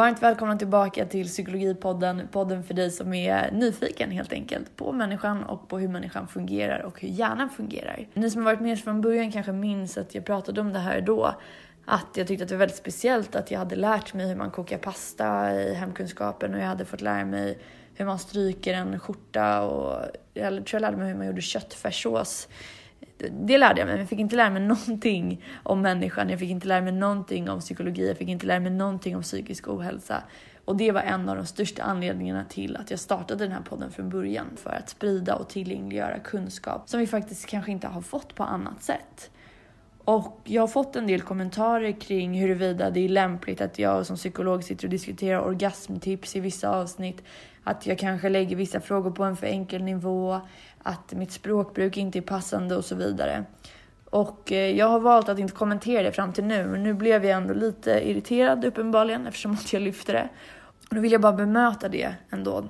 Varmt välkomna tillbaka till Psykologipodden, podden för dig som är nyfiken helt enkelt på människan och på hur människan fungerar och hur hjärnan fungerar. Ni som har varit med från början kanske minns att jag pratade om det här då. Att jag tyckte att det var väldigt speciellt att jag hade lärt mig hur man kokar pasta i hemkunskapen och jag hade fått lära mig hur man stryker en skjorta och jag tror jag lärde mig hur man gjorde köttfärssås det lärde jag mig, men jag fick inte lära mig någonting om människan, jag fick inte lära mig någonting om psykologi, jag fick inte lära mig någonting om psykisk ohälsa. Och det var en av de största anledningarna till att jag startade den här podden från början, för att sprida och tillgängliggöra kunskap som vi faktiskt kanske inte har fått på annat sätt. Och jag har fått en del kommentarer kring huruvida det är lämpligt att jag som psykolog sitter och diskuterar orgasmtips i vissa avsnitt, att jag kanske lägger vissa frågor på en för enkel nivå, att mitt språkbruk inte är passande och så vidare. Och eh, jag har valt att inte kommentera det fram till nu, men nu blev jag ändå lite irriterad uppenbarligen eftersom att jag lyfte det. Och då vill jag bara bemöta det ändå.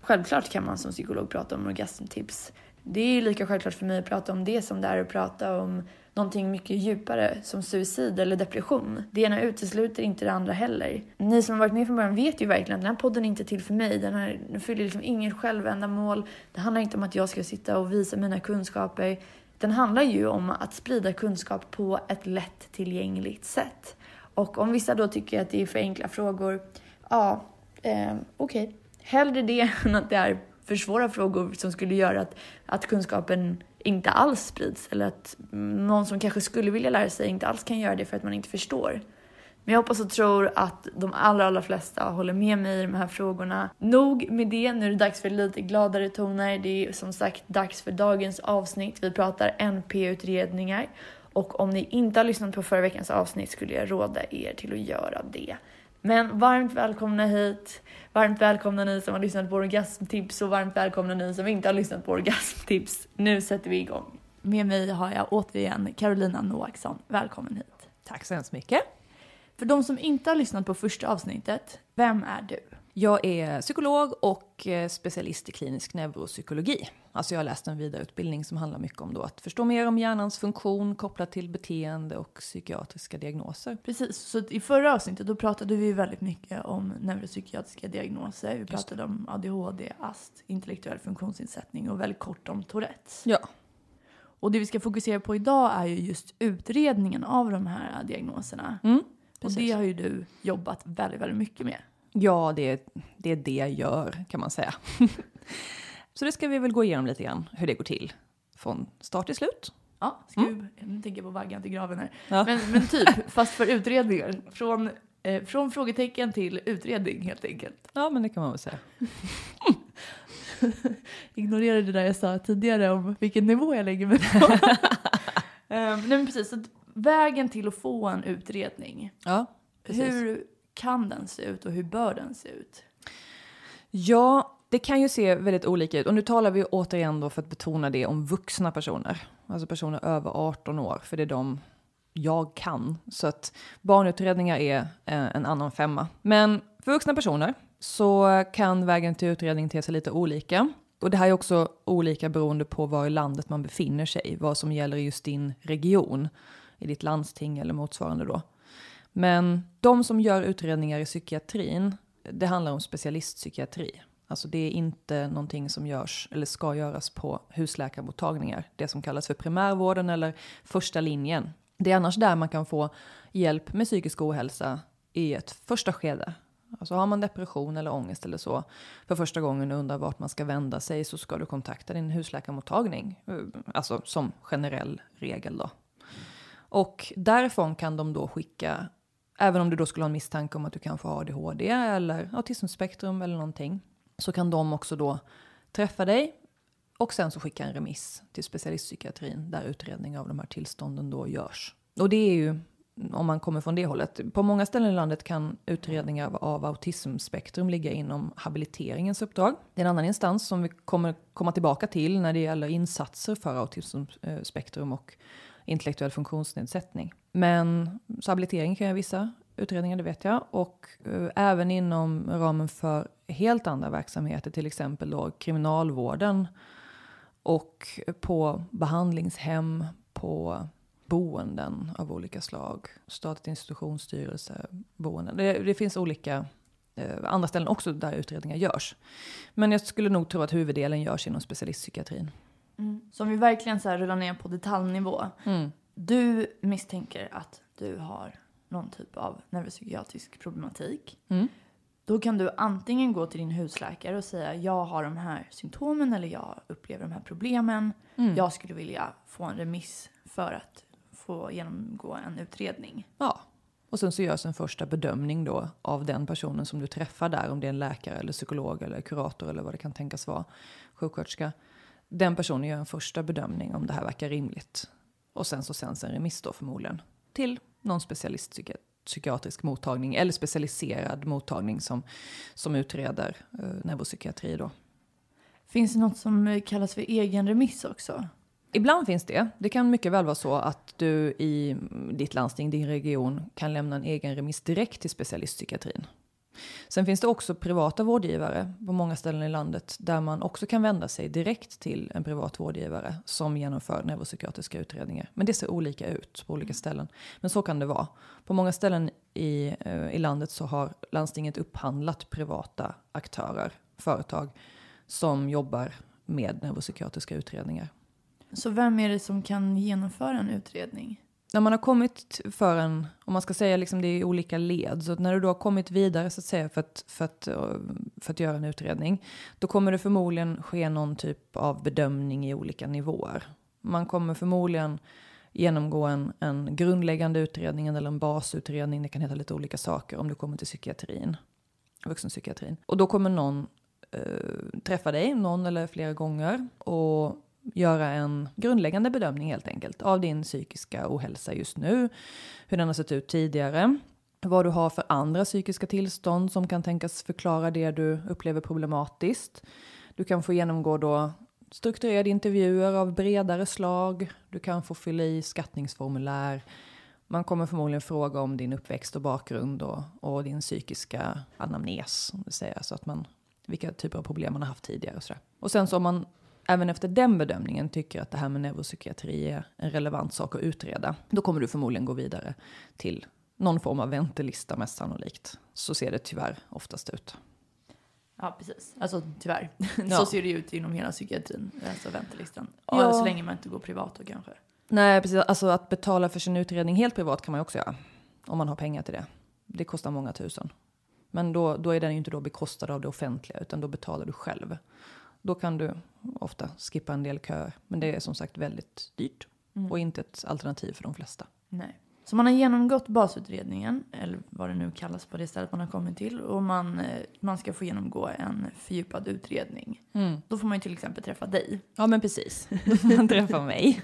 Självklart kan man som psykolog prata om orgasmtips. Det är lika självklart för mig att prata om det som det är att prata om någonting mycket djupare som suicid eller depression. Det ena utesluter inte det andra heller. Ni som har varit med från början vet ju verkligen att den här podden är inte till för mig. Den, här, den fyller liksom inget självändamål. Det handlar inte om att jag ska sitta och visa mina kunskaper. Den handlar ju om att sprida kunskap på ett lättillgängligt sätt. Och om vissa då tycker att det är för enkla frågor, ja, eh, okej. Okay. Hellre det än att det är för svåra frågor som skulle göra att, att kunskapen inte alls sprids eller att någon som kanske skulle vilja lära sig inte alls kan göra det för att man inte förstår. Men jag hoppas och tror att de allra, allra flesta håller med mig i de här frågorna. Nog med det, nu är det dags för lite gladare toner. Det är som sagt dags för dagens avsnitt. Vi pratar NP-utredningar och om ni inte har lyssnat på förra veckans avsnitt skulle jag råda er till att göra det. Men varmt välkomna hit. Varmt välkomna ni som har lyssnat på orgasmtips och varmt välkomna ni som inte har lyssnat på orgasmtips. Nu sätter vi igång. Med mig har jag återigen Carolina Noaksson. Välkommen hit. Tack så hemskt mycket. För de som inte har lyssnat på första avsnittet, vem är du? Jag är psykolog och eh, specialist i klinisk neuropsykologi. Alltså jag har läst en vidareutbildning som handlar mycket om då att förstå mer om hjärnans funktion kopplat till beteende och psykiatriska diagnoser. Precis, så i förra avsnittet då pratade vi väldigt mycket om neuropsykiatriska diagnoser. Vi pratade om ADHD, AST, intellektuell funktionsnedsättning och väldigt kort om Tourettes. Ja. Och det vi ska fokusera på idag är ju just utredningen av de här diagnoserna. Mm, och det har ju du jobbat väldigt, väldigt mycket med. Ja, det, det är det jag gör kan man säga. Så det ska vi väl gå igenom lite grann, hur det går till från start till slut. Ja, skruv. Mm. Nu tänker jag på vaggan till graven här. Ja. Men, men typ, fast för utredningar. Från, eh, från frågetecken till utredning helt enkelt. Ja, men det kan man väl säga. Ignorera det där jag sa tidigare om vilken nivå jag lägger mig på. um, nej men precis, så vägen till att få en utredning. Ja, precis. Hur kan den se ut och hur bör den se ut? Ja, det kan ju se väldigt olika ut. Och nu talar vi återigen då för att betona det om vuxna personer. Alltså personer över 18 år, för det är de jag kan. Så att barnutredningar är eh, en annan femma. Men för vuxna personer så kan vägen till utredning te sig lite olika. Och det här är också olika beroende på var i landet man befinner sig, vad som gäller i just din region, i ditt landsting eller motsvarande då. Men de som gör utredningar i psykiatrin, det handlar om specialistpsykiatri. Alltså det är inte någonting som görs eller ska göras på husläkarmottagningar. Det som kallas för primärvården eller första linjen. Det är annars där man kan få hjälp med psykisk ohälsa i ett första skede. Alltså har man depression eller ångest eller så för första gången och undrar vart man ska vända sig så ska du kontakta din husläkarmottagning. Alltså som generell regel då. Och därifrån kan de då skicka, även om du då skulle ha en misstanke om att du kanske har ADHD eller autismspektrum eller någonting, så kan de också då träffa dig och sen så skicka en remiss till specialistpsykiatrin där utredning av de här tillstånden då görs. Och det är ju om man kommer från det hållet. På många ställen i landet kan utredningar av autismspektrum ligga inom habiliteringens uppdrag. Det är en annan instans som vi kommer komma tillbaka till när det gäller insatser för autismspektrum och intellektuell funktionsnedsättning. Men så habilitering kan jag vissa utredningar, det vet jag. Och uh, även inom ramen för helt andra verksamheter, till exempel då kriminalvården och på behandlingshem, på boenden av olika slag, statligt institutionsstyrelse, boenden. Det, det finns olika eh, andra ställen också där utredningar görs. Men jag skulle nog tro att huvuddelen görs inom specialistpsykiatrin. Mm. Så om vi verkligen så här rullar ner på detaljnivå. Mm. Du misstänker att du har någon typ av neuropsykiatrisk problematik. Mm. Då kan du antingen gå till din husläkare och säga jag har de här symptomen eller jag upplever de här problemen. Mm. Jag skulle vilja få en remiss för att få genomgå en utredning. Ja, och sen så görs en första bedömning då av den personen som du träffar där, om det är en läkare eller psykolog eller kurator eller vad det kan tänkas vara, sjuksköterska. Den personen gör en första bedömning om det här verkar rimligt. Och sen så sänds en remiss då förmodligen till någon specialistpsykiatrisk mottagning eller specialiserad mottagning som, som utreder eh, neuropsykiatri då. Finns det något som kallas för egenremiss också? Ibland finns det. Det kan mycket väl vara så att du i ditt landsting, din region, kan lämna en egen remiss direkt till specialistpsykiatrin. Sen finns det också privata vårdgivare på många ställen i landet där man också kan vända sig direkt till en privat vårdgivare som genomför neuropsykiatriska utredningar. Men det ser olika ut på olika ställen. Men så kan det vara. På många ställen i, eh, i landet så har landstinget upphandlat privata aktörer, företag, som jobbar med neuropsykiatriska utredningar. Så vem är det som kan genomföra en utredning? När man har kommit för en, om man ska säga liksom det är olika led, så när du då har kommit vidare så att säga för att, för att, eh, för att göra en utredning, då kommer det förmodligen ske någon typ av bedömning i olika nivåer. Man kommer förmodligen genomgå en, en grundläggande utredning eller en basutredning, det kan heta lite olika saker om du kommer till psykiatrin, vuxenpsykiatrin. Och då kommer någon eh, träffa dig någon eller flera gånger och göra en grundläggande bedömning helt enkelt av din psykiska ohälsa just nu, hur den har sett ut tidigare, vad du har för andra psykiska tillstånd som kan tänkas förklara det du upplever problematiskt. Du kan få genomgå då strukturerade intervjuer av bredare slag. Du kan få fylla i skattningsformulär. Man kommer förmodligen fråga om din uppväxt och bakgrund och, och din psykiska anamnes, om det säger, så att man vilka typer av problem man har haft tidigare och sådär. Och sen så om man även efter den bedömningen tycker att det här med neuropsykiatri är en relevant sak att utreda, då kommer du förmodligen gå vidare till någon form av väntelista mest sannolikt. Så ser det tyvärr oftast ut. Ja, precis. Alltså tyvärr. Ja. Så ser det ut inom hela psykiatrin, alltså väntelistan. Ja. Så länge man inte går privat då kanske. Nej, precis. Alltså att betala för sin utredning helt privat kan man ju också göra. Om man har pengar till det. Det kostar många tusen. Men då, då är den ju inte då bekostad av det offentliga, utan då betalar du själv. Då kan du ofta skippa en del köer. Men det är som sagt väldigt dyrt. Mm. Och inte ett alternativ för de flesta. Nej. Så man har genomgått basutredningen, eller vad det nu kallas på det stället man har kommit till. Och man, eh, man ska få genomgå en fördjupad utredning. Då får man ju till exempel träffa dig. Ja, men precis. Då får man träffa mig.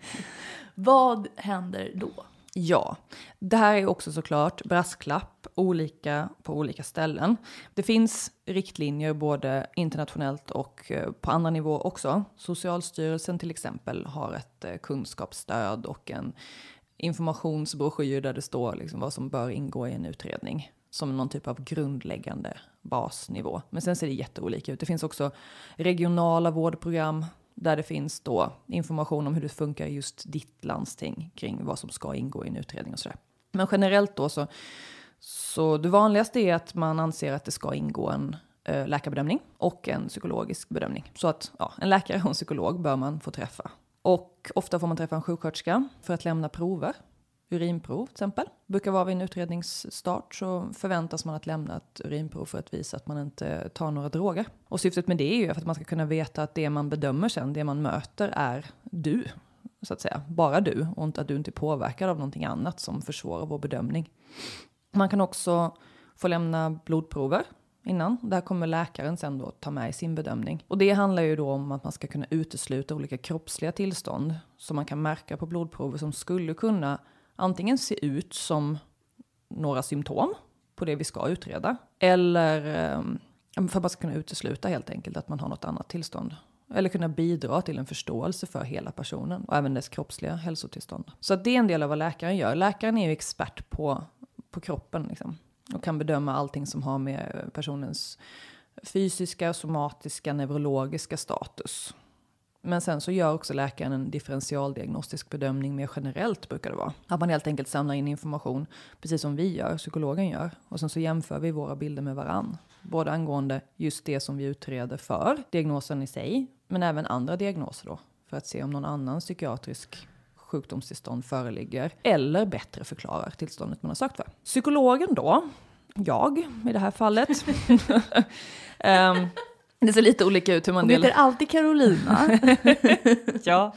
Vad händer då? Ja, det här är också såklart brasklapp, olika på olika ställen. Det finns riktlinjer både internationellt och eh, på andra nivåer också. Socialstyrelsen till exempel har ett eh, kunskapsstöd och en informationsbroschyr där det står liksom vad som bör ingå i en utredning som någon typ av grundläggande basnivå. Men sen ser det jätteolika ut. Det finns också regionala vårdprogram där det finns då information om hur det funkar i just ditt landsting kring vad som ska ingå i en utredning och sådär. Men generellt då så, så det vanligaste är att man anser att det ska ingå en eh, läkarbedömning och en psykologisk bedömning. Så att ja, en läkare och en psykolog bör man få träffa. Och ofta får man träffa en sjuksköterska för att lämna prover. Urinprov till exempel. Brukar vara vid en utredningsstart så förväntas man att lämna ett urinprov för att visa att man inte tar några droger. Och syftet med det är ju för att man ska kunna veta att det man bedömer sen, det man möter är du. Så att säga, bara du och inte att du inte är påverkad av någonting annat som försvårar vår bedömning. Man kan också få lämna blodprover innan. Där kommer läkaren sen då ta med i sin bedömning. Och det handlar ju då om att man ska kunna utesluta olika kroppsliga tillstånd som man kan märka på blodprover som skulle kunna antingen se ut som några symptom på det vi ska utreda. Eller ehm, för att man ska kunna utesluta helt enkelt att man har något annat tillstånd. Eller kunna bidra till en förståelse för hela personen och även dess kroppsliga hälsotillstånd. Så att det är en del av vad läkaren gör. Läkaren är ju expert på, på kroppen liksom, och kan bedöma allting som har med eh, personens fysiska, somatiska, neurologiska status men sen så gör också läkaren en differentialdiagnostisk bedömning mer generellt brukar det vara. Att man helt enkelt samlar in information, precis som vi gör, psykologen gör. Och sen så jämför vi våra bilder med varann. Både angående just det som vi utreder för, diagnosen i sig, men även andra diagnoser då. För att se om någon annan psykiatrisk sjukdomstillstånd föreligger. Eller bättre förklarar tillståndet man har sökt för. Psykologen då, jag i det här fallet. um, det ser lite olika ut hur man Hon heter alltid Carolina. ja,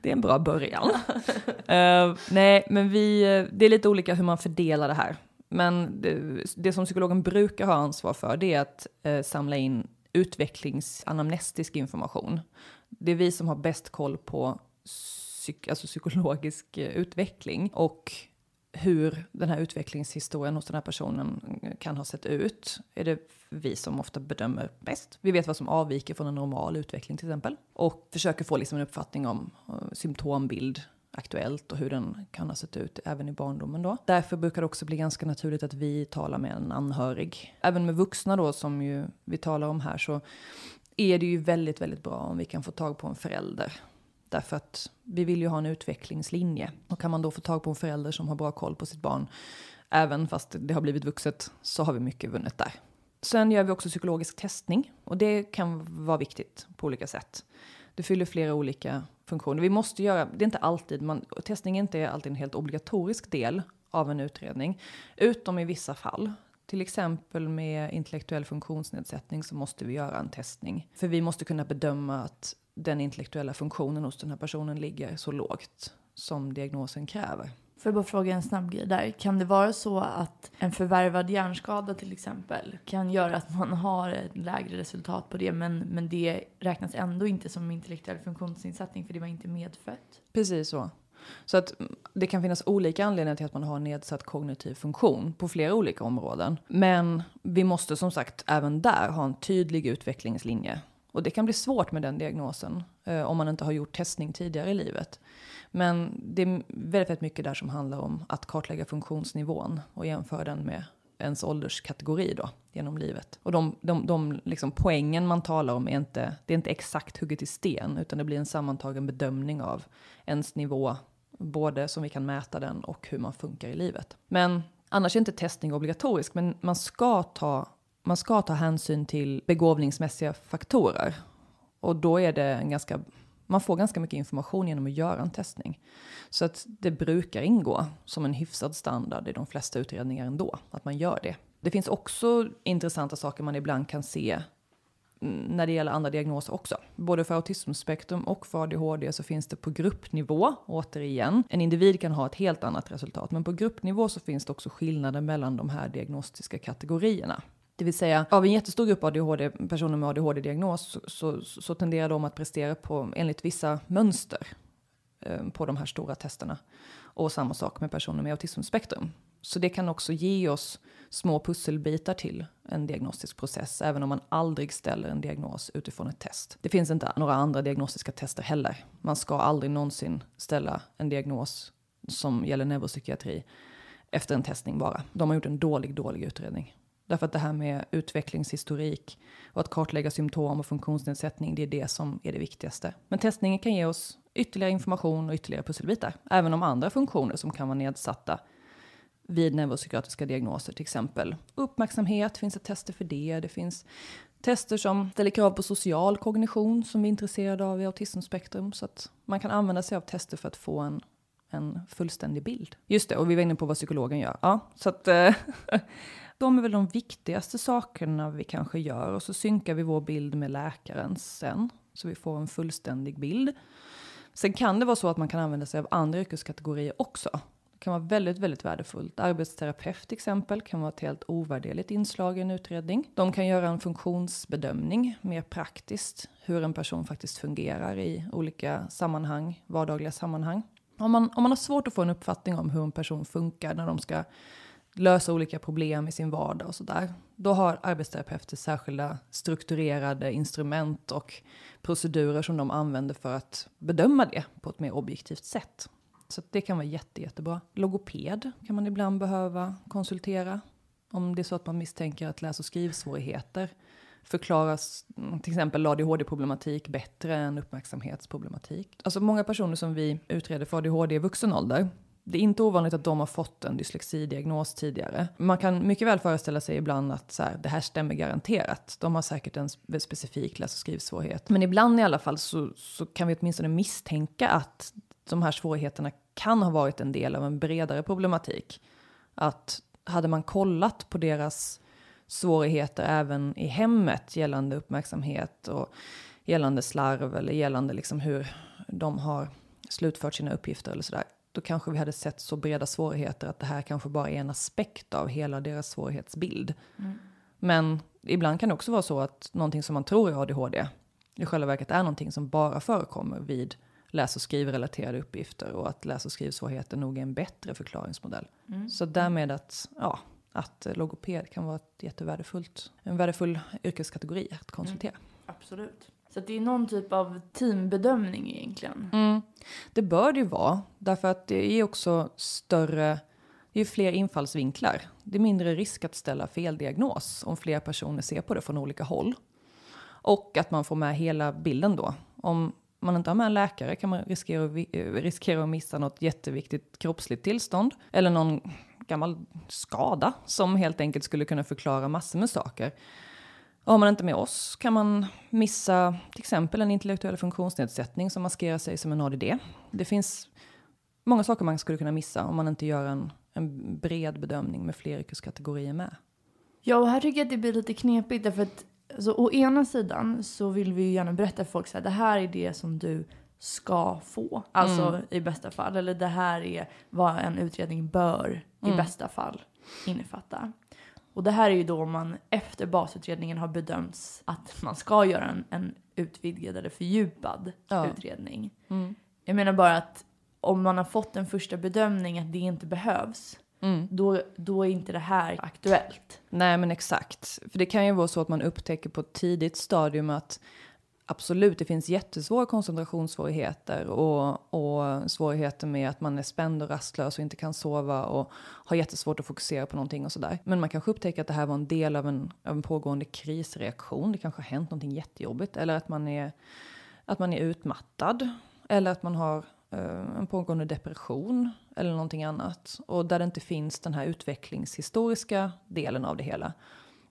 det är en bra början. uh, nej, men vi, det är lite olika hur man fördelar det här. Men det, det som psykologen brukar ha ansvar för det är att uh, samla in utvecklingsanamnestisk information. Det är vi som har bäst koll på psyk, alltså psykologisk utveckling och hur den här utvecklingshistorien hos den här personen kan ha sett ut är det vi som ofta bedömer bäst. Vi vet vad som avviker från en normal utveckling till exempel och försöker få liksom en uppfattning om uh, symptombild aktuellt och hur den kan ha sett ut även i barndomen då. Därför brukar det också bli ganska naturligt att vi talar med en anhörig. Även med vuxna då som ju vi talar om här så är det ju väldigt, väldigt bra om vi kan få tag på en förälder Därför att vi vill ju ha en utvecklingslinje. Och kan man då få tag på en förälder som har bra koll på sitt barn, även fast det har blivit vuxet, så har vi mycket vunnet där. Sen gör vi också psykologisk testning och det kan vara viktigt på olika sätt. Det fyller flera olika funktioner. Vi måste göra, det är inte alltid, man, testning är inte alltid en helt obligatorisk del av en utredning, utom i vissa fall. Till exempel med intellektuell funktionsnedsättning så måste vi göra en testning. För vi måste kunna bedöma att den intellektuella funktionen hos den här personen ligger så lågt som diagnosen kräver. Får jag bara fråga en snabb grej där. Kan det vara så att en förvärvad hjärnskada till exempel kan göra att man har ett lägre resultat på det men, men det räknas ändå inte som intellektuell funktionsnedsättning för det var inte medfött? Precis så. Så att det kan finnas olika anledningar till att man har nedsatt kognitiv funktion på flera olika områden. Men vi måste som sagt även där ha en tydlig utvecklingslinje och det kan bli svårt med den diagnosen eh, om man inte har gjort testning tidigare i livet. Men det är väldigt, väldigt mycket där som handlar om att kartlägga funktionsnivån och jämföra den med ens ålderskategori då, genom livet. Och de, de, de liksom poängen man talar om är inte, det är inte exakt hugget i sten, utan det blir en sammantagen bedömning av ens nivå, både som vi kan mäta den och hur man funkar i livet. Men annars är inte testning obligatorisk, men man ska ta man ska ta hänsyn till begåvningsmässiga faktorer. Och då är det en ganska, man får ganska mycket information genom att göra en testning. Så att det brukar ingå som en hyfsad standard i de flesta utredningar ändå, att man gör det. Det finns också intressanta saker man ibland kan se mm, när det gäller andra diagnoser också. Både för autismspektrum och för ADHD så finns det på gruppnivå, återigen. En individ kan ha ett helt annat resultat, men på gruppnivå så finns det också skillnader mellan de här diagnostiska kategorierna. Det vill säga, av en jättestor grupp ADHD, personer med ADHD-diagnos så, så, så, tenderar de att prestera på, enligt vissa mönster eh, på de här stora testerna. Och samma sak med personer med autismspektrum. Så det kan också ge oss små pusselbitar till en diagnostisk process, även om man aldrig ställer en diagnos utifrån ett test. Det finns inte några andra diagnostiska tester heller. Man ska aldrig någonsin ställa en diagnos som gäller neuropsykiatri efter en testning bara. De har gjort en dålig, dålig utredning. Därför att det här med utvecklingshistorik och att kartlägga symptom och funktionsnedsättning, det är det som är det viktigaste. Men testningen kan ge oss ytterligare information och ytterligare pusselbitar. Även om andra funktioner som kan vara nedsatta vid neuropsykiatriska diagnoser, till exempel uppmärksamhet, finns det tester för det. Det finns tester som ställer krav på social kognition som vi är intresserade av i autismspektrum. Så att man kan använda sig av tester för att få en, en fullständig bild. Just det, och vi var inne på vad psykologen gör. Ja, så att eh, De är väl de viktigaste sakerna vi kanske gör och så synkar vi vår bild med läkarens sen så vi får en fullständig bild. Sen kan det vara så att man kan använda sig av andra yrkeskategorier också. Det kan vara väldigt, väldigt värdefullt. Arbetsterapeut till exempel kan vara ett helt ovärderligt inslag i en utredning. De kan göra en funktionsbedömning mer praktiskt, hur en person faktiskt fungerar i olika sammanhang, vardagliga sammanhang. Om man, om man har svårt att få en uppfattning om hur en person funkar när de ska lösa olika problem i sin vardag och sådär. Då har arbetsterapeuter särskilda strukturerade instrument och procedurer som de använder för att bedöma det på ett mer objektivt sätt. Så det kan vara jätte, jättebra. Logoped kan man ibland behöva konsultera om det är så att man misstänker att läs och skrivsvårigheter förklaras till exempel ADHD-problematik bättre än uppmärksamhetsproblematik. Alltså många personer som vi utreder för ADHD i vuxen ålder det är inte ovanligt att de har fått en dyslexidiagnos tidigare. Man kan mycket väl föreställa sig ibland att så här, det här stämmer garanterat. De har säkert en specifik läs och skrivsvårighet. Men ibland i alla fall så, så kan vi åtminstone misstänka att de här svårigheterna kan ha varit en del av en bredare problematik. Att hade man kollat på deras svårigheter även i hemmet gällande uppmärksamhet och gällande slarv eller gällande liksom hur de har slutfört sina uppgifter eller sådär då kanske vi hade sett så breda svårigheter att det här kanske bara är en aspekt av hela deras svårighetsbild. Mm. Men ibland kan det också vara så att någonting som man tror är ADHD i själva verket är någonting som bara förekommer vid läs och skrivrelaterade uppgifter och att läs och skrivsvårigheter nog är en bättre förklaringsmodell. Mm. Så därmed att, ja, att logoped kan vara ett jättevärdefullt, en värdefull yrkeskategori att konsultera. Mm. Absolut. Så det är någon typ av teambedömning egentligen. Mm. Det bör det ju vara, därför att det är också större, det är fler infallsvinklar. Det är mindre risk att ställa fel diagnos om fler personer ser på det från olika håll. Och att man får med hela bilden då. Om man inte har med en läkare kan man riskera, riskera att missa något jätteviktigt kroppsligt tillstånd. Eller någon gammal skada som helt enkelt skulle kunna förklara massor med saker. Och har man inte med oss kan man missa till exempel en intellektuell funktionsnedsättning som maskerar sig som en ADD. Det finns många saker man skulle kunna missa om man inte gör en, en bred bedömning med fler yrkeskategorier med. Ja, och här tycker jag att det blir lite knepigt därför att alltså, å ena sidan så vill vi ju gärna berätta för folk så här, det här är det som du ska få. Alltså mm. i bästa fall. Eller det här är vad en utredning bör i mm. bästa fall innefatta. Och det här är ju då om man efter basutredningen har bedömts att man ska göra en, en utvidgad eller fördjupad ja. utredning. Mm. Jag menar bara att om man har fått en första bedömning att det inte behövs, mm. då, då är inte det här aktuellt. Nej men exakt. För det kan ju vara så att man upptäcker på ett tidigt stadium att Absolut, det finns jättesvåra koncentrationssvårigheter och, och svårigheter med att man är spänd och rastlös och inte kan sova och har jättesvårt att fokusera på någonting och sådär. Men man kanske upptäcker att det här var en del av en, av en pågående krisreaktion. Det kanske har hänt någonting jättejobbigt eller att man är, att man är utmattad eller att man har eh, en pågående depression eller någonting annat och där det inte finns den här utvecklingshistoriska delen av det hela.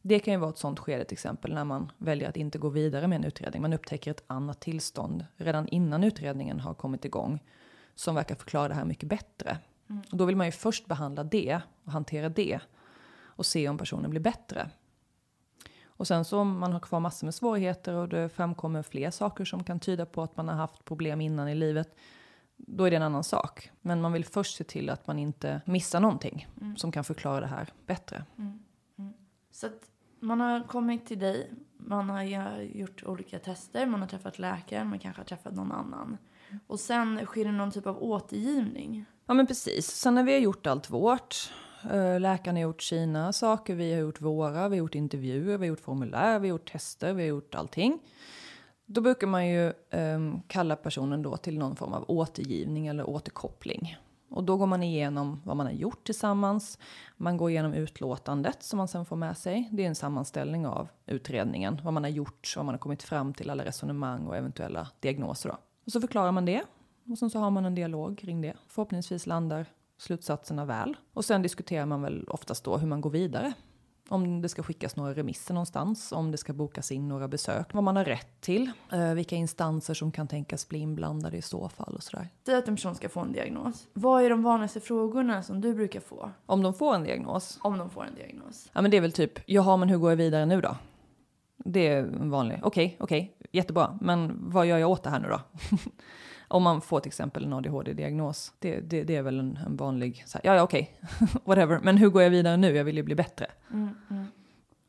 Det kan ju vara ett sånt skede till exempel när man väljer att inte gå vidare med en utredning. Man upptäcker ett annat tillstånd redan innan utredningen har kommit igång som verkar förklara det här mycket bättre. Mm. Och då vill man ju först behandla det och hantera det och se om personen blir bättre. Och sen så om man har kvar massor med svårigheter och det framkommer fler saker som kan tyda på att man har haft problem innan i livet, då är det en annan sak. Men man vill först se till att man inte missar någonting mm. som kan förklara det här bättre. Mm. mm. Så att man har kommit till dig, man har gjort olika tester, man har träffat läkaren, man kanske har träffat någon annan. Och sen sker det någon typ av återgivning. Ja men precis. Sen när vi har gjort allt vårt, eh, läkaren har gjort sina saker, vi har gjort våra, vi har gjort intervjuer, vi har gjort formulär, vi har gjort tester, vi har gjort allting. Då brukar man ju um, kalla personen då till någon form av återgivning eller återkoppling. Och då går man igenom vad man har gjort tillsammans. Man går igenom utlåtandet som man sen får med sig. Det är en sammanställning av utredningen, vad man har gjort, vad man har kommit fram till, alla resonemang och eventuella diagnoser. Då. Och så förklarar man det och sen så har man en dialog kring det. Förhoppningsvis landar slutsatserna väl. Och sen diskuterar man väl oftast då hur man går vidare om det ska skickas några remisser någonstans, om det ska bokas in några besök, vad man har rätt till, eh, vilka instanser som kan tänkas bli inblandade i så fall och sådär. Säg att en person ska få en diagnos. Vad är de vanligaste frågorna som du brukar få? Om de får en diagnos? Om de får en diagnos. Ja men det är väl typ, jaha men hur går jag vidare nu då? Det är en vanlig, okej, okay, okej, okay, jättebra, men vad gör jag åt det här nu då? Om man får till exempel en ADHD-diagnos. Det, det, det, är väl en, en vanlig, så här, ja ja okej, okay. whatever, men hur går jag vidare nu? Jag vill ju bli bättre. Mm, mm.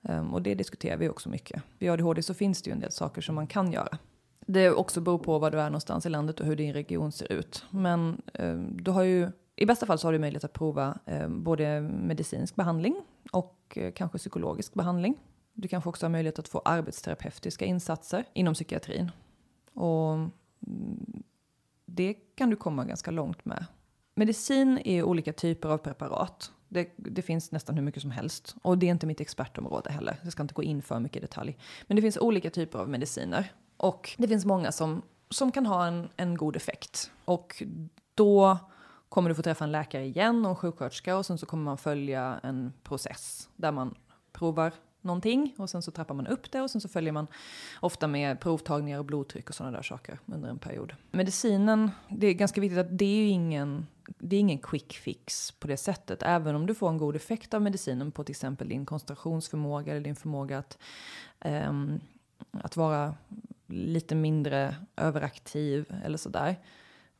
Um, och det diskuterar vi också mycket. Vid ADHD så finns det ju en del saker som man kan göra. Det också beror på var du är någonstans i landet och hur din region ser ut. Men um, du har ju, i bästa fall så har du möjlighet att prova um, både medicinsk behandling och uh, kanske psykologisk behandling. Du kanske också har möjlighet att få arbetsterapeutiska insatser inom psykiatrin. Och mm, det kan du komma ganska långt med. Medicin är olika typer av preparat Det, det, finns nästan hur mycket som helst. Och det är inte mitt expertområde heller. Jag ska inte gå in för mycket i detalj. Men det finns olika typer av mediciner. Och det finns många som, som kan ha en, en god effekt. Och då kommer du få träffa en läkare igen och en sjuksköterska och sen så kommer man följa en process där man provar någonting och sen så trappar man upp det och sen så följer man ofta med provtagningar och blodtryck och sådana där saker under en period. Medicinen, det är ganska viktigt att det är ju ingen, det är ingen quick fix på det sättet. Även om du får en god effekt av medicinen på till exempel din koncentrationsförmåga eller din förmåga att, um, att vara lite mindre överaktiv eller sådär.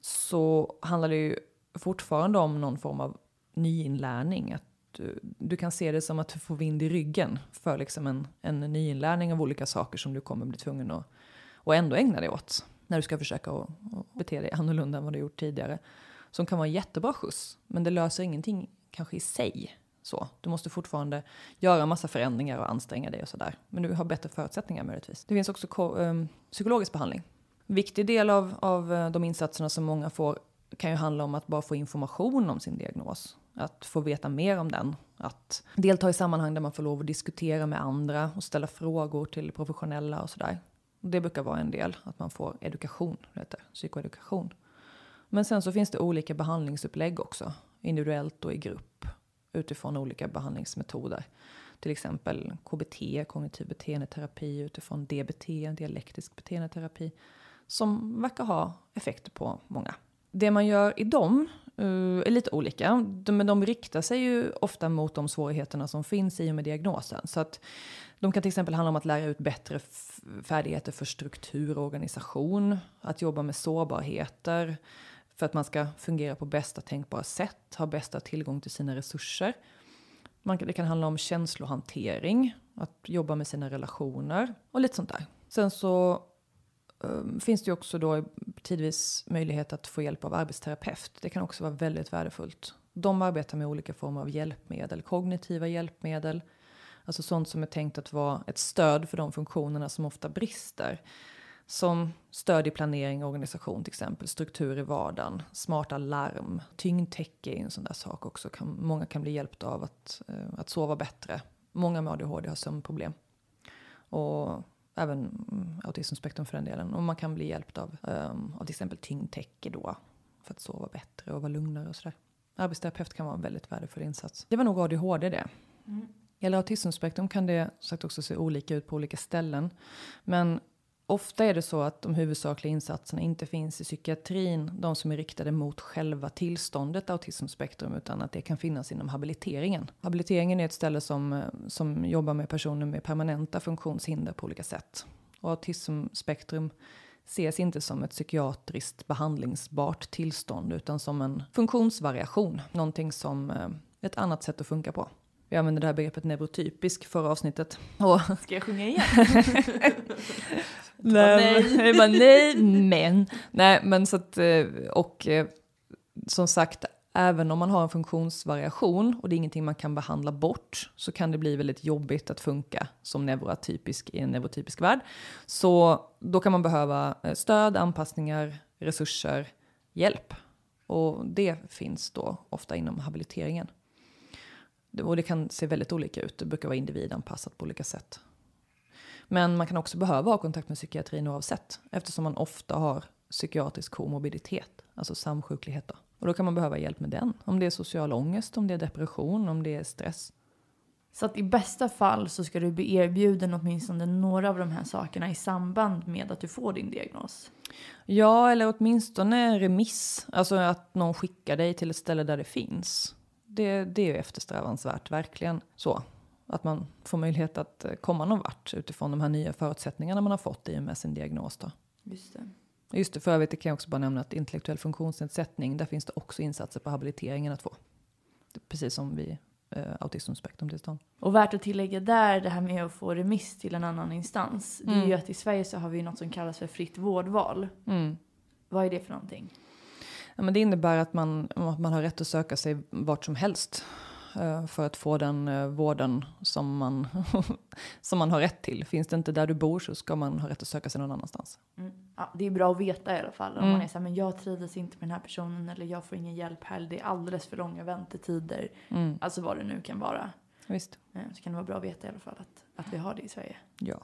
Så handlar det ju fortfarande om någon form av nyinlärning. Att du, eh, du kan se det som att du får vind i ryggen för liksom en, en nyinlärning av olika saker som du kommer bli tvungen att och ändå ägna dig åt när du ska försöka att, att bete dig annorlunda än vad du gjort tidigare. Som kan vara en jättebra skjuts, men det löser ingenting kanske i sig. Så, du måste fortfarande göra massa förändringar och anstränga dig och sådär. Men du har bättre förutsättningar möjligtvis. Det finns också um, psykologisk behandling. Viktig del av, av eh, de insatserna som många får kan ju handla om att bara få information om sin diagnos. Att få veta mer om den. Att delta i sammanhang där man får lov att diskutera med andra och ställa frågor till professionella och sådär. Det brukar vara en del, att man får edukation, heter, psykoedukation. Men sen så finns det olika behandlingsupplägg också, individuellt och i grupp, utifrån olika behandlingsmetoder. Till exempel KBT, kognitiv beteendeterapi, utifrån DBT, dialektisk beteendeterapi, som verkar ha effekter på många. Det man gör i dem uh, är lite olika, de, men de riktar sig ju ofta mot de svårigheterna som finns i och med diagnosen. Så att de kan till exempel handla om att lära ut bättre färdigheter för struktur och organisation, att jobba med sårbarheter för att man ska fungera på bästa tänkbara sätt, ha bästa tillgång till sina resurser. Man, det kan handla om känslohantering, att jobba med sina relationer och lite sånt där. Sen så Ehm, finns det ju också då tidvis möjlighet att få hjälp av arbetsterapeut. Det kan också vara väldigt värdefullt. De arbetar med olika former av hjälpmedel, kognitiva hjälpmedel, alltså sånt som är tänkt att vara ett stöd för de funktionerna som ofta brister. Som stöd i planering och organisation till exempel, struktur i vardagen, smarta larm, tyngdtäcke är en sån där sak också. Kan, många kan bli hjälpta av att, uh, att sova bättre. Många med ADHD har sömnproblem. Och även mm, autismspektrum för den delen. Och man kan bli hjälpt av, um, av till exempel tyngdtäcke då för att sova bättre och vara lugnare och sådär. Arbetsterapeut kan vara en väldigt värdefull insats. Det var nog ADHD det. Mm. Gäller autismspektrum kan det sagt också se olika ut på olika ställen. Men Ofta är det så att de huvudsakliga insatserna inte finns i psykiatrin, de som är riktade mot själva tillståndet autismspektrum, utan att det kan finnas inom habiliteringen. Habiliteringen är ett ställe som, eh, som jobbar med personer med permanenta funktionshinder på olika sätt. Och autismspektrum ses inte som ett psykiatriskt behandlingsbart tillstånd, utan som en funktionsvariation, någonting som eh, ett annat sätt att funka på. Vi använde det här begreppet neurotypisk förra avsnittet. Och Ska jag sjunga igen? nej, nej. Bara, nej, men. Nej, men så att, eh, och eh, som sagt, även om man har en funktionsvariation och det är ingenting man kan behandla bort så kan det bli väldigt jobbigt att funka som neurotypisk i en neurotypisk värld. Så då kan man behöva eh, stöd, anpassningar, resurser, hjälp. Och det finns då ofta inom habiliteringen. Och det kan se väldigt olika ut, det brukar vara individanpassat på olika sätt. Men man kan också behöva ha kontakt med psykiatrin oavsett, eftersom man ofta har psykiatrisk komorbiditet, alltså samsjuklighet. Då. Och då kan man behöva hjälp med den, om det är social ångest, om det är depression, om det är stress. Så att i bästa fall så ska du bli erbjuden åtminstone några av de här sakerna i samband med att du får din diagnos? Ja, eller åtminstone remiss, alltså att någon skickar dig till ett ställe där det finns det, det är ju eftersträvansvärt, verkligen så. Att man får möjlighet att eh, komma någon vart utifrån de här nya förutsättningarna man har fått i och med sin diagnos. Då. Just det. Just det, för övrigt kan jag också bara nämna att intellektuell funktionsnedsättning, där finns det också insatser på habiliteringen att få. Precis som vid eh, autismspektrumtillstånd. Och värt att tillägga där, det här med att få remiss till en annan instans. Mm. Det är ju mm. att i Sverige så har vi något som kallas för fritt vårdval. Mm. Vad är det för någonting? Ja, men det innebär att man, att man har rätt att söka sig vart som helst för att få den eh, vården som man, som man har rätt till. Finns det inte där du bor så ska man ha rätt att söka sig någon annanstans. Mm. Ja, det är bra att veta i alla fall. Om Mm. man är så här, men jag trivdes inte med den här personen eller jag får ingen hjälp här. eller Det är alldeles för långa väntetider. Mm. Alltså vad det nu kan vara. Visst. Eh, Så kan det vara bra att veta i alla fall att, att vi har det i Sverige. Ja.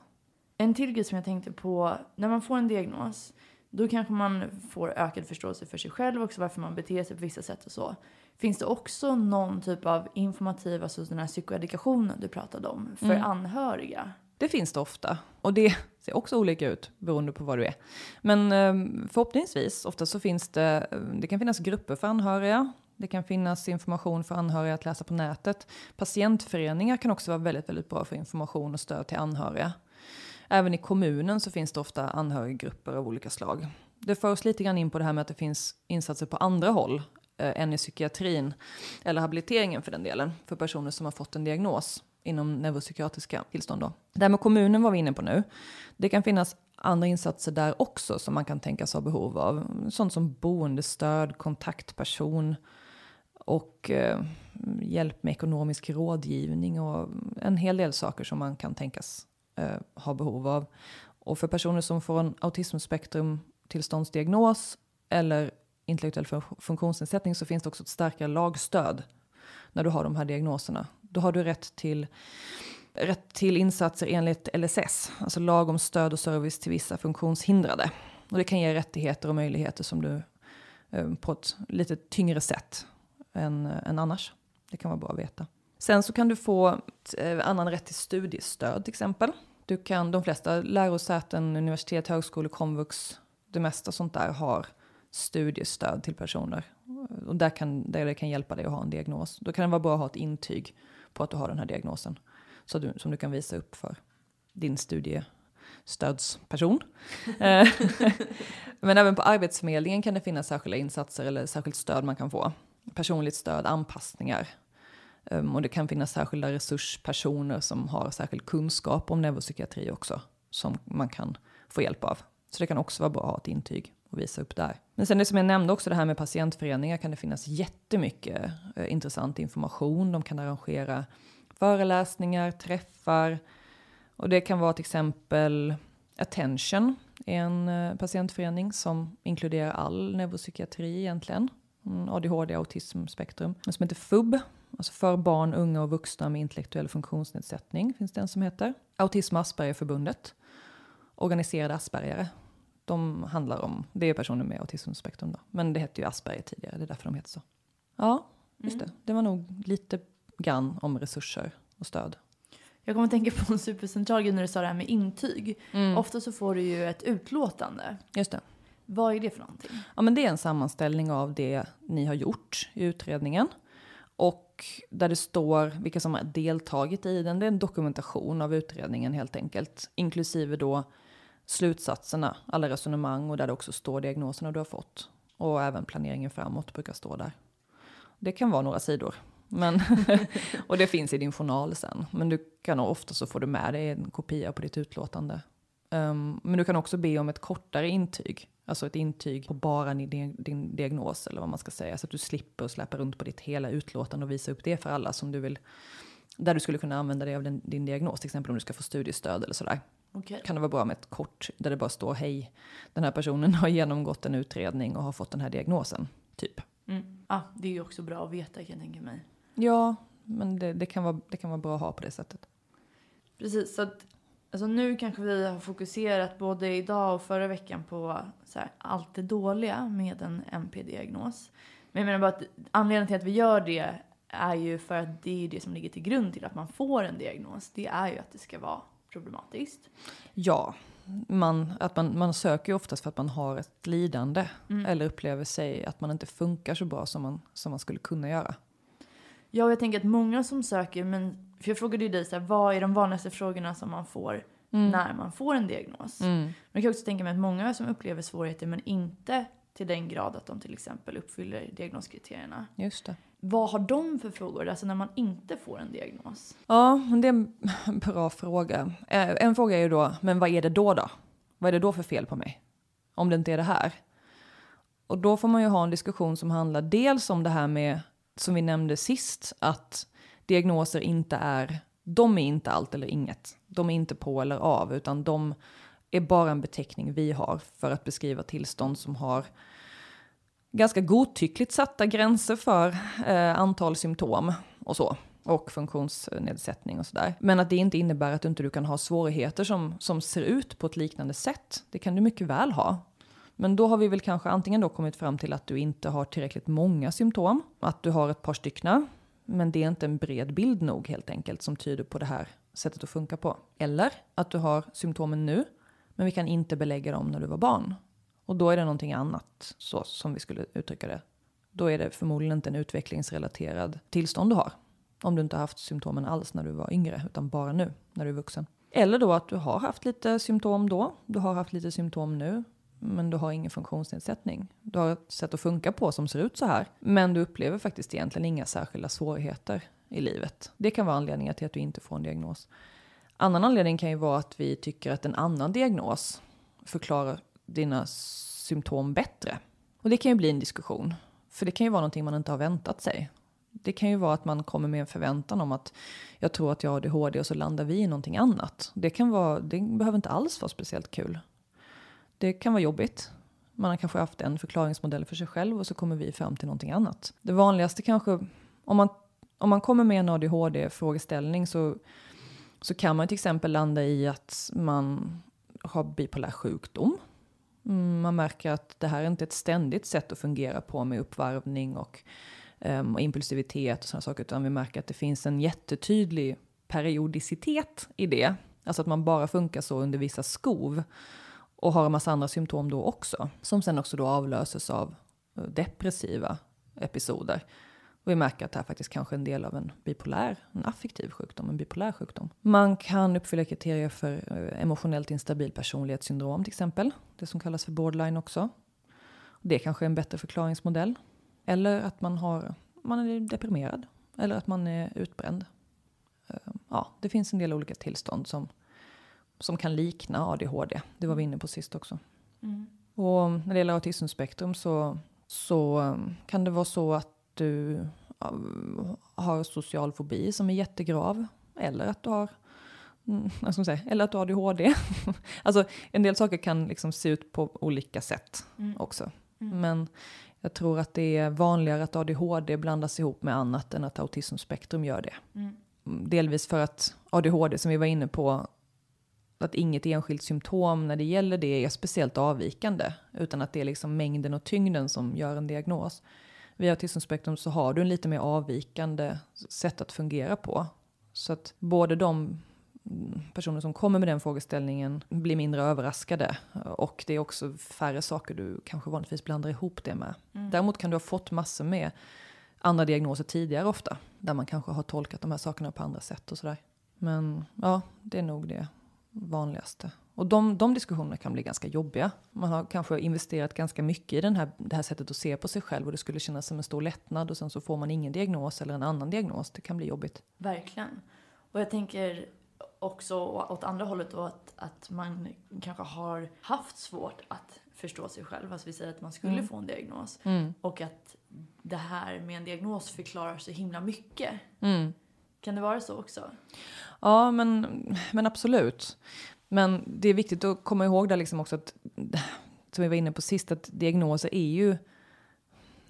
En till grej som jag tänkte på, när man får en diagnos, då kanske man får ökad förståelse för sig själv också, varför man beter sig på vissa sätt och så. Finns det också någon typ av informativ, alltså den här psykoedukationen du pratade om, för Mm. anhöriga? Det finns det ofta. Och det ser också olika ut beroende på vad du är. Men eh, förhoppningsvis, ofta så finns det, eh, det kan finnas grupper för anhöriga. Det kan finnas information för anhöriga att läsa på nätet. Patientföreningar kan också vara väldigt, väldigt bra för information och stöd till anhöriga. Även i kommunen så finns det ofta anhöriggrupper av olika slag. Det för oss lite grann in på det här med att det finns insatser på andra håll eh, än i psykiatrin eller habiliteringen för den delen för personer som har fått en diagnos inom neuropsykiatriska tillstånd. Då. Det här med kommunen var vi inne på nu. Det kan finnas andra insatser där också som man kan tänkas ha behov av. Sånt som boendestöd, kontaktperson och eh, hjälp med ekonomisk rådgivning och en hel del saker som man kan tänkas eh, ha behov av. Och för personer som får en autismspektrumtillståndsdiagnos eller intellektuell funktionsnedsättning så finns det också ett starkare lagstöd när du har de här diagnoserna. Då har du rätt till, rätt till insatser enligt LSS, alltså lag om stöd och service till vissa funktionshindrade. Och det kan ge rättigheter och möjligheter som du eh, på ett lite tyngre sätt än, än annars. Det kan vara bra att veta. Sen så kan du få eh, annan rätt till studiestöd till exempel. Du kan, de flesta lärosäten, universitet, högskolor, komvux, det mesta sånt där har studiestöd till personer. Och där, kan, där det kan hjälpa dig att ha en diagnos. Då kan det vara bra att ha ett intyg på att du har den här diagnosen. Så du, som du kan visa upp för din studiestödsperson. Eh, Men även på Arbetsförmedlingen kan det finnas särskilda insatser eller särskilt stöd man kan få. Personligt stöd, anpassningar. Um, och det kan finnas särskilda resurspersoner som har särskild kunskap om neuropsykiatri också. Som man kan få hjälp av. Så det kan också vara bra att ha ett intyg och visa upp där. Men sen det som jag nämnde också, det här med patientföreningar kan det finnas jättemycket eh, intressant information. De kan arrangera föreläsningar, träffar. Och det kan vara till exempel Attention, en eh, patientförening som inkluderar all neuropsykiatri egentligen. Mm, ADHD, autismspektrum. Men som heter FUB, alltså för barn, unga och vuxna med intellektuell funktionsnedsättning finns det en som heter. Autism och Aspergerförbundet, organiserade aspergare. De handlar om, det är personer med autismspektrum då, men det hette ju Asperger tidigare, det är därför de heter så. Ja, just Mm. det. Det var nog lite grann om resurser och stöd. Jag kommer att tänka på en supercentral grej när du sa det här med intyg. Ofta så får du ju ett utlåtande. Just det. Vad är det för någonting? Ja, men det är en sammanställning av det ni har gjort i utredningen. Och där det står vilka som har deltagit i den. Det är en dokumentation av utredningen helt enkelt. Inklusive då slutsatserna, alla resonemang och där det också står diagnoserna du har fått. Och även planeringen framåt brukar stå där. Det kan vara några sidor. Men och det finns i din journal sen. Men du kan ofta så får du med dig en kopia på ditt utlåtande. Um, men du kan också be om ett kortare intyg. Alltså ett intyg på bara din, din diagnos eller vad man ska säga. Så att du slipper släppa runt på ditt hela utlåtande och visa upp det för alla som du vill. Där du skulle kunna använda dig av din, din diagnos, till exempel om du ska få studiestöd eller sådär. Okej. Kan det vara bra med ett kort där det bara står hej, den här personen har genomgått en utredning och har fått den här diagnosen, typ. Mm. Ah, det är ju också bra att veta kan jag tänka mig. Ja, men det, det, kan vara, det kan vara bra att ha på det sättet. Precis, så att alltså nu kanske vi har fokuserat både idag och förra veckan på här, allt det dåliga med en MP-diagnos. Men jag menar bara att anledningen till att vi gör det är ju för att det är det som ligger till grund till att man får en diagnos. Det är ju att det ska vara problematiskt. Ja, man, att man, man söker ju oftast för att man har ett lidande Mm. eller upplever sig att man inte funkar så bra som man, som man skulle kunna göra. Ja, jag tänker att många som söker, men för jag frågade ju dig så här, vad är de vanligaste frågorna som man får när man får en diagnos? Mm. Men jag kan också tänka mig att många som upplever svårigheter men inte till den grad att de till exempel uppfyller diagnoskriterierna. Just det. Vad har de för frågor, alltså när man inte får en diagnos? Ja, det är en bra fråga. Eh, en fråga är ju då, men vad är det då då? Vad är det då för fel på mig? Om det inte är det här. Och då får man ju ha en diskussion som handlar dels om det här med, som vi nämnde sist, att diagnoser inte är, de är inte allt eller inget. De är inte på eller av, utan de är bara en beteckning vi har för att beskriva tillstånd som har ganska godtyckligt satta gränser för eh, antal symptom och så. Och funktionsnedsättning och sådär. Men att det inte innebär att du inte kan ha svårigheter som, som ser ut på ett liknande sätt. Det kan du mycket väl ha. Men då har vi väl kanske antingen då kommit fram till att du inte har tillräckligt många symptom, att du har ett par styckna, men det är inte en bred bild nog helt enkelt som tyder på det här sättet att funka på. Eller att du har symptomen nu, men vi kan inte belägga dem när du var barn. Och då är det någonting annat, så som vi skulle uttrycka det. Då är det förmodligen inte en utvecklingsrelaterad tillstånd du har. Om du inte har haft symptomen alls när du var yngre, utan bara nu när du är vuxen. Eller då att du har haft lite symptom då, du har haft lite symptom nu, men du har ingen funktionsnedsättning. Du har ett sätt att funka på som ser ut så här, men du upplever faktiskt egentligen inga särskilda svårigheter i livet. Det kan vara anledningar till att du inte får en diagnos. Annan anledning kan ju vara att vi tycker att en annan diagnos förklarar dina symptom bättre. Och det kan ju bli en diskussion, för det kan ju vara någonting man inte har väntat sig. Det kan ju vara att man kommer med en förväntan om att jag tror att jag har ADHD och så landar vi i någonting annat. Det, kan vara, det behöver inte alls vara speciellt kul. Det kan vara jobbigt. Man har kanske haft en förklaringsmodell för sig själv och så kommer vi fram till någonting annat. Det vanligaste kanske, om man, om man kommer med en ADHD-frågeställning så, så kan man till exempel landa i att man har bipolär sjukdom. Mm, man märker att det här är inte ett ständigt sätt att fungera på med uppvarvning och, um, och impulsivitet och sådana saker, utan vi märker att det finns en jättetydlig periodicitet i det. Alltså att man bara funkar så under vissa skov och har en massa andra symptom då också, som sen också då avlöses av eh, depressiva episoder. Och vi märker att det här faktiskt kanske är en del av en bipolär, en affektiv sjukdom, en bipolär sjukdom. Man kan uppfylla kriterier för eh, emotionellt instabil personlighetssyndrom till exempel, det som kallas för borderline också. Det kanske är en bättre förklaringsmodell. Eller att man, har, man är deprimerad, eller att man är utbränd. Eh, ja, det finns en del olika tillstånd som som kan likna ADHD. Det var vi inne på sist också. Mm. Och när det gäller autismspektrum så, så um, kan det vara så att du um, har social fobi som är jättegrav. Eller att du har mm, säga, eller att du har ADHD. alltså en del saker kan liksom se ut på olika sätt mm. också. Mm. Men jag tror att det är vanligare att ADHD blandas ihop med annat än att autismspektrum gör det. Mm. Delvis för att ADHD som vi var inne på att inget enskilt symptom när det gäller det är speciellt avvikande, utan att det är liksom mängden och tyngden som gör en diagnos. Vid autismspektrum så har du en lite mer avvikande sätt att fungera på. Så att både de personer som kommer med den frågeställningen blir mindre överraskade. Och det är också färre saker du kanske vanligtvis blandar ihop det med. Mm. Däremot kan du ha fått massor med andra diagnoser tidigare ofta. Där man kanske har tolkat de här sakerna på andra sätt och sådär. Men ja, det är nog det vanligaste. Och de, de diskussionerna kan bli ganska jobbiga. Man har kanske investerat ganska mycket i den här, det här sättet att se på sig själv och det skulle kännas som en stor lättnad och sen så får man ingen diagnos eller en annan diagnos. Det kan bli jobbigt. Verkligen. Och jag tänker också åt andra hållet då att, att man kanske har haft svårt att förstå sig själv. Alltså vi säger att man skulle mm. få en diagnos. Mm. Och att det här med en diagnos förklarar så himla mycket. Mm. Kan det vara så också? Ja, men, men absolut. Men det är viktigt att komma ihåg där liksom också att, som vi var inne på sist, att diagnoser är ju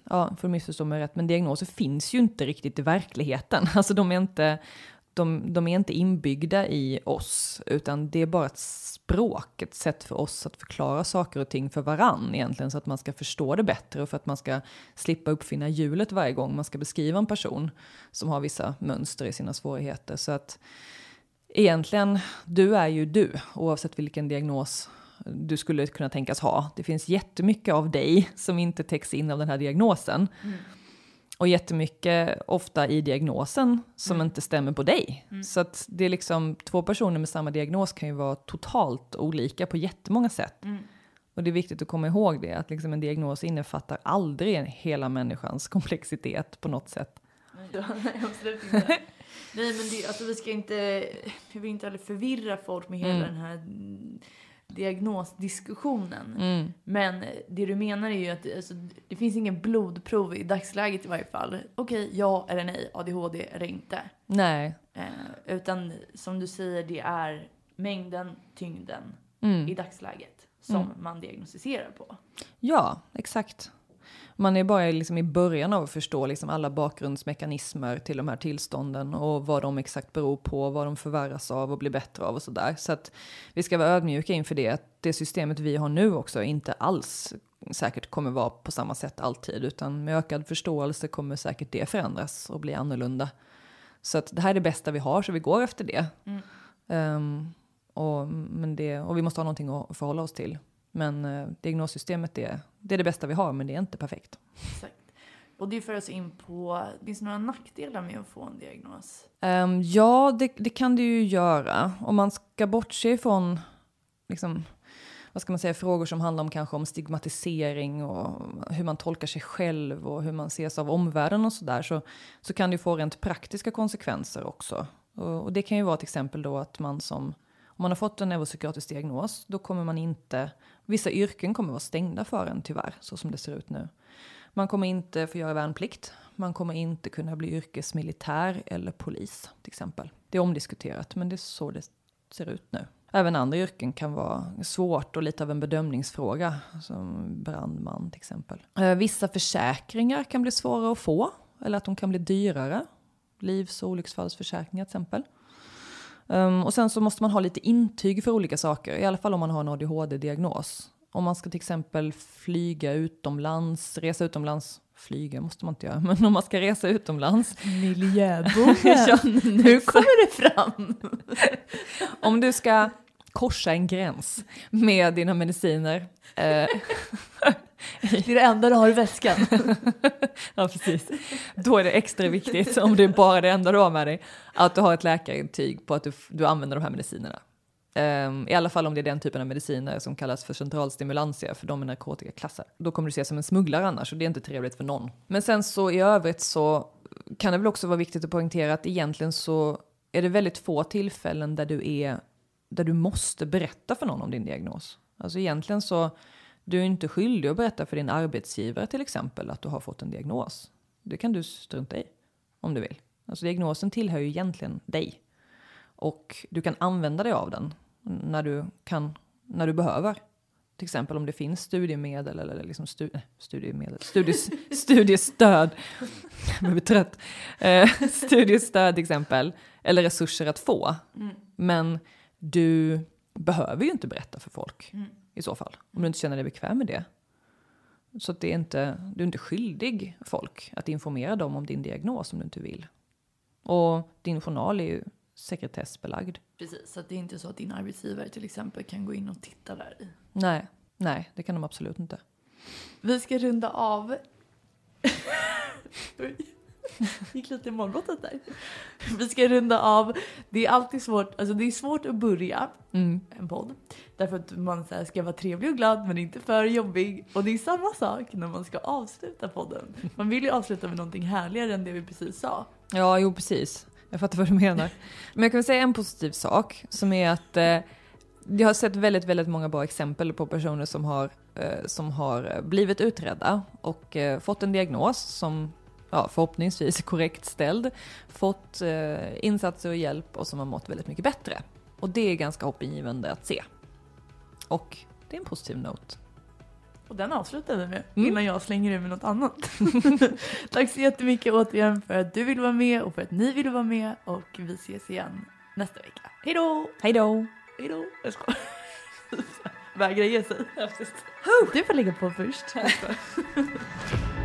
ja, för att missförstå mig rätt, men diagnoser finns ju inte riktigt i verkligheten. Alltså de är inte, de, de är inte inbyggda i oss, utan det är bara ett språk, ett sätt för oss att förklara saker och ting för varann egentligen, så att man ska förstå det bättre och för att man ska slippa uppfinna hjulet varje gång man ska beskriva en person som har vissa mönster i sina svårigheter. Så att egentligen, du är ju du, oavsett vilken diagnos du skulle kunna tänkas ha. Det finns jättemycket av dig som inte täcks in av den här diagnosen. Mm. Och jättemycket ofta i diagnosen som mm. inte stämmer på dig. Mm. Så att det är liksom, två personer med samma diagnos kan ju vara totalt olika på jättemånga sätt. Mm. Och det är viktigt att komma ihåg det, att liksom en diagnos innefattar aldrig hela människans komplexitet på något sätt. Nej, absolut inte. Nej men det, alltså vi ska inte, vi vill inte heller förvirra folk med hela mm. den här diagnosdiskussionen. Mm. Men det du menar är ju att alltså, det finns ingen blodprov i dagsläget i varje fall. Okej, ja eller nej, ADHD eller inte. Nej. Eh, utan som du säger, det är mängden, tyngden Mm. i dagsläget som man diagnostiserar på. Ja, exakt. Man är bara liksom i början av att förstå liksom alla bakgrundsmekanismer till de här tillstånden och vad de exakt beror på, vad de förvärras av och blir bättre av och sådär. Så att vi ska vara ödmjuka inför det, att det systemet vi har nu också inte alls säkert kommer vara på samma sätt alltid, utan med ökad förståelse kommer säkert det förändras och bli annorlunda. Så att det här är det bästa vi har, så vi går efter det. Mm. Ehm, och, men det och vi måste ha någonting att förhålla oss till. Men eh, diagnossystemet är, det är det bästa vi har, men det är inte perfekt. Exakt. Och det för oss in på, finns det några nackdelar med att få en diagnos? Ehm, ja, det, det kan det ju göra. Om man ska bortse ifrån liksom, vad ska man säga, frågor som handlar om kanske om stigmatisering och hur man tolkar sig själv och hur man ses av omvärlden och sådär så, så kan det få rent praktiska konsekvenser också. Och, och det kan ju vara till exempel då att man som, om man har fått en neuropsykiatrisk diagnos, då kommer man inte, vissa yrken kommer vara stängda för en tyvärr, så som det ser ut nu. Man kommer inte få göra värnplikt. Man kommer inte kunna bli yrkesmilitär eller polis till exempel. Det är omdiskuterat, men det är så det ser ut nu. Även andra yrken kan vara svårt och lite av en bedömningsfråga, som brandman till exempel. Eh, vissa försäkringar kan bli svåra att få, eller att de kan bli dyrare. Livs och olycksfallsförsäkringar till exempel. Um, och sen så måste man ha lite intyg för olika saker, i alla fall om man har en ADHD-diagnos. Om man ska till exempel flyga utomlands, resa utomlands, flyga måste man inte göra, men om man ska resa utomlands. Miljöboven! Ja, nu kommer det fram! Om du ska korsa en gräns med dina mediciner. Eh, Det är det enda du har i väskan. ja, precis. Då är det extra viktigt, om det är bara det enda du har med dig, att du har ett läkarintyg på att du, du använder de här medicinerna. Ehm, I alla fall om det är den typen av mediciner som kallas för centralstimulantia, för de är narkotikaklassade. Då kommer du ses som en smugglare annars och det är inte trevligt för någon. Men sen så i övrigt så kan det väl också vara viktigt att poängtera att egentligen så är det väldigt få tillfällen där du är där du måste berätta för någon om din diagnos. Alltså egentligen så du är inte skyldig att berätta för din arbetsgivare till exempel att du har fått en diagnos. Det kan du strunta i om du vill. Alltså diagnosen tillhör ju egentligen dig. Och du kan använda dig av den när du, kan, när du behöver. Till exempel om det finns studiemedel eller liksom stu, nej, studiemedel, studies, studiestöd. Jag blir trött. Eh, studiestöd till exempel. Eller resurser att få. Mm. Men du behöver ju inte berätta för folk Mm. i så fall. Om du inte känner dig bekväm med det. Så att det är inte, du är inte skyldig folk att informera dem om din diagnos om du inte vill. Och din journal är ju sekretessbelagd. Precis, så att det är inte så att din arbetsgivare till exempel kan gå in och titta där i. Nej, nej, det kan de absolut inte. Vi ska runda av. Gick lite i målbrottet där. Vi ska runda av. Det är alltid svårt, alltså det är svårt att börja Mm. en podd. Därför att man så här ska vara trevlig och glad men inte för jobbig. Och det är samma sak när man ska avsluta podden. Man vill ju avsluta med någonting härligare än det vi precis sa. Ja, jo precis. Jag fattar vad du menar. Men jag kan väl säga en positiv sak som är att eh, jag har sett väldigt, väldigt många bra exempel på personer som har, eh, som har blivit utredda och eh, fått en diagnos som ja, förhoppningsvis korrekt ställd, fått eh, insatser och hjälp och som har mått väldigt mycket bättre. Och det är ganska hoppingivande att se. Och det är en positiv not. Och den avslutar vi med Mm. innan jag slänger ur med något annat. Tack så jättemycket återigen för att du vill vara med och för att ni vill vara med. Och vi ses igen nästa vecka. Hej då! Hej då! Hej då! Jag skojar. Vägra ge sig. Du får lägga på först.